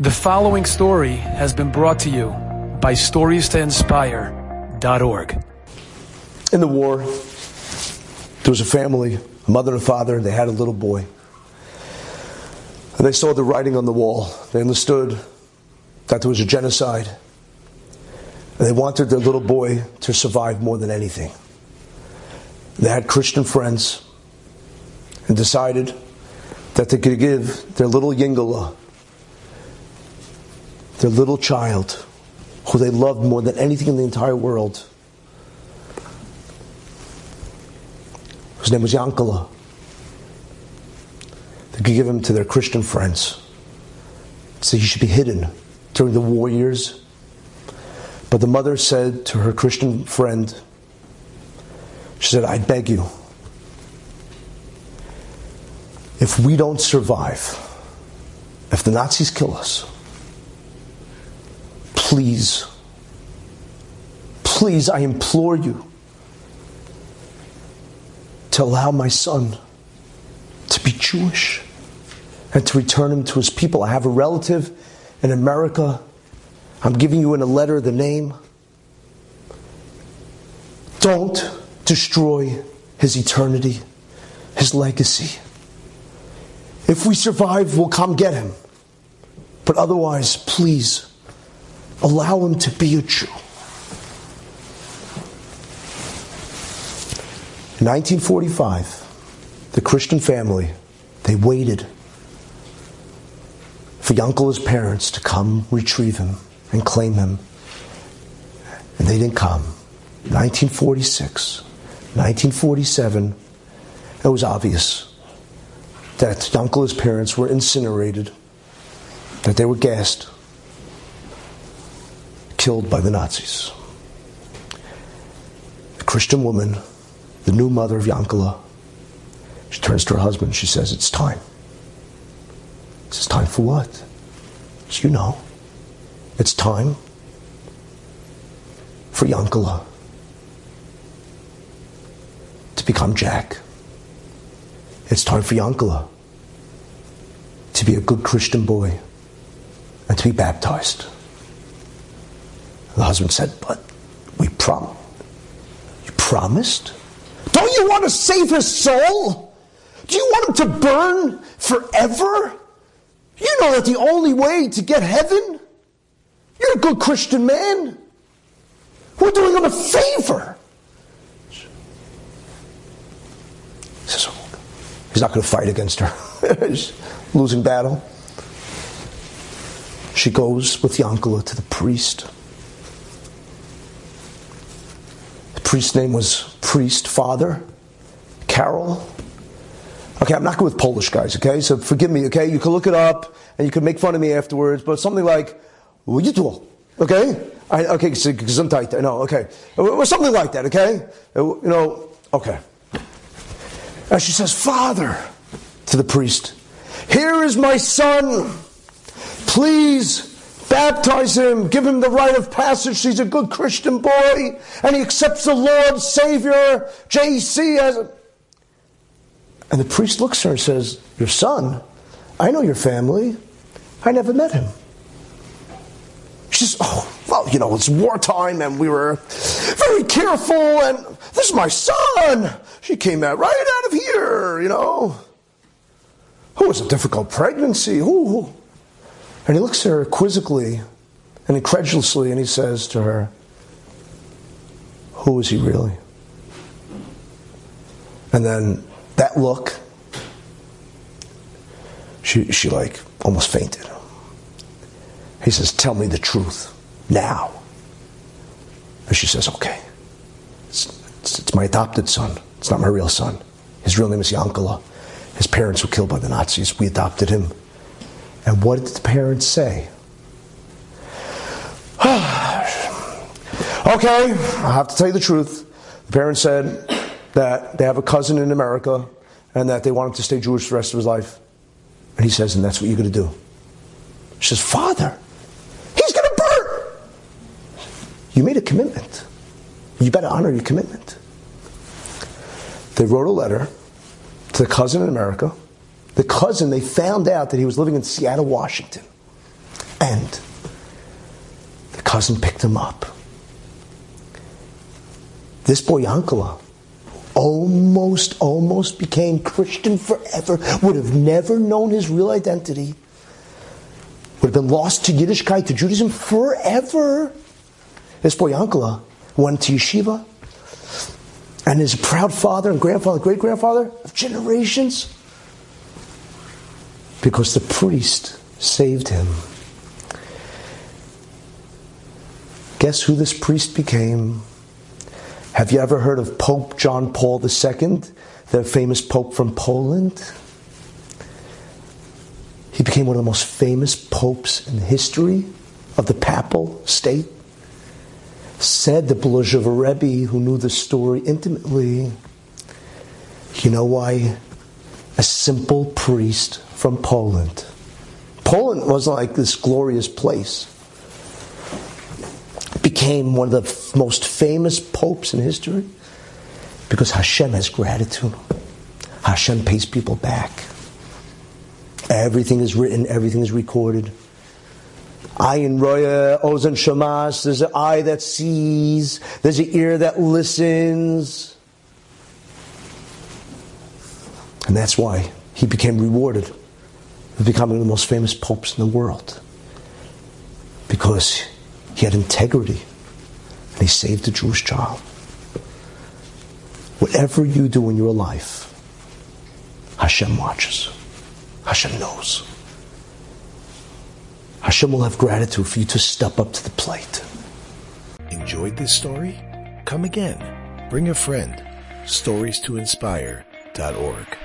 The following story has been brought to you by StoriesToInspire.org. In the war, there was a family, a mother and a father, and they had a little boy. And they saw the writing on the wall. They understood that there was a genocide. And they wanted their little boy to survive more than anything. They had Christian friends and decided that they could give their little Yingala their little child, who they loved more than anything in the entire world, whose name was Yankala. They could give him to their Christian friends. So he should be hidden during the war years. But the mother said to her Christian friend, she said, I beg you, if we don't survive, if the Nazis kill us, please, please, I implore you to allow my son to be Jewish and to return him to his people. I have a relative in America. I'm giving you in a letter the name. Don't destroy his eternity, his legacy. If we survive, we'll come get him. But otherwise, please Allow him to be a Jew. In 1945, the Christian family, they waited for Yankala's parents to come retrieve him and claim him. And they didn't come. 1946, 1947, it was obvious that Yankala's parents were incinerated, that they were gassed, killed by the Nazis. A Christian woman, the new mother of Yankala, she turns to her husband. She says, It's time. Says, Time for what? Says, you know. It's time for Yankala to become Jack. It's time for Yankala to be a good Christian boy and to be baptized. The husband said, But we prom you promised? Don't you want to save his soul? Do you want him to burn forever? You know that the only way to get heaven? You're a good Christian man. We're doing him a favor. He says, he's not going to fight against her. he's losing battle. She goes with Yankala to the priest. Priest's name was Priest Father Karol. Okay, I'm not good with Polish guys, okay? So forgive me, okay? You can look it up and you can make fun of me afterwards, but something like, what you okay? Okay, because I, okay, gesundheit, I know, okay. Or something like that, okay? Uh, you know, okay. And she says, Father, to the priest, here is my son. Please Baptize him, give him the rite of passage. He's a good Christian boy, and he accepts the Lord, Savior, JC as a. And the priest looks at her and says, Your son? I know your family. I never met him. She says, Oh, well, you know, it's wartime and we were very careful, and this is my son. She came out right out of here, you know. Who was a difficult pregnancy? Who? And he looks at her quizzically and incredulously and he says to her, Who is he really? And then that look, she, she like almost fainted. He says, Tell me the truth now. And she says, Okay. It's, it's, it's my adopted son. It's not my real son. His real name is Yankala. His parents were killed by the Nazis. We adopted him. And what did the parents say? okay, I have to tell you the truth. The parents said that they have a cousin in America and that they want him to stay Jewish the rest of his life. And he says, and that's what you're going to do. She says, Father, he's going to burn. You made a commitment. You better honor your commitment. They wrote a letter to the cousin in America the cousin, they found out that he was living in Seattle, Washington. And the cousin picked him up. This boy Yankala almost, almost became Christian forever, would have never known his real identity, would have been lost to Yiddishkeit, to Judaism forever. This boy Yankala went to yeshiva and is a proud father and grandfather, great grandfather of generations because the priest saved him. Guess who this priest became? Have you ever heard of Pope John Paul II, the famous pope from Poland? He became one of the most famous popes in the history of the papal state. Said the Belozhev Rebbe, who knew the story intimately, you know why? A simple priest from Poland. Poland wasn't like this glorious place became one of the most famous popes in history because Hashem has gratitude. Hashem pays people back. Everything is written, everything is recorded. Ayin Roya, Ozen Shamas, there's an eye that sees, there's an ear that listens. And that's why he became rewarded with becoming the most famous popes in the world. Because he had integrity. And he saved a Jewish child. Whatever you do in your life, Hashem watches. Hashem knows. Hashem will have gratitude for you to step up to the plate. Enjoyed this story? Come again. Bring a friend. Stories to inspire.org.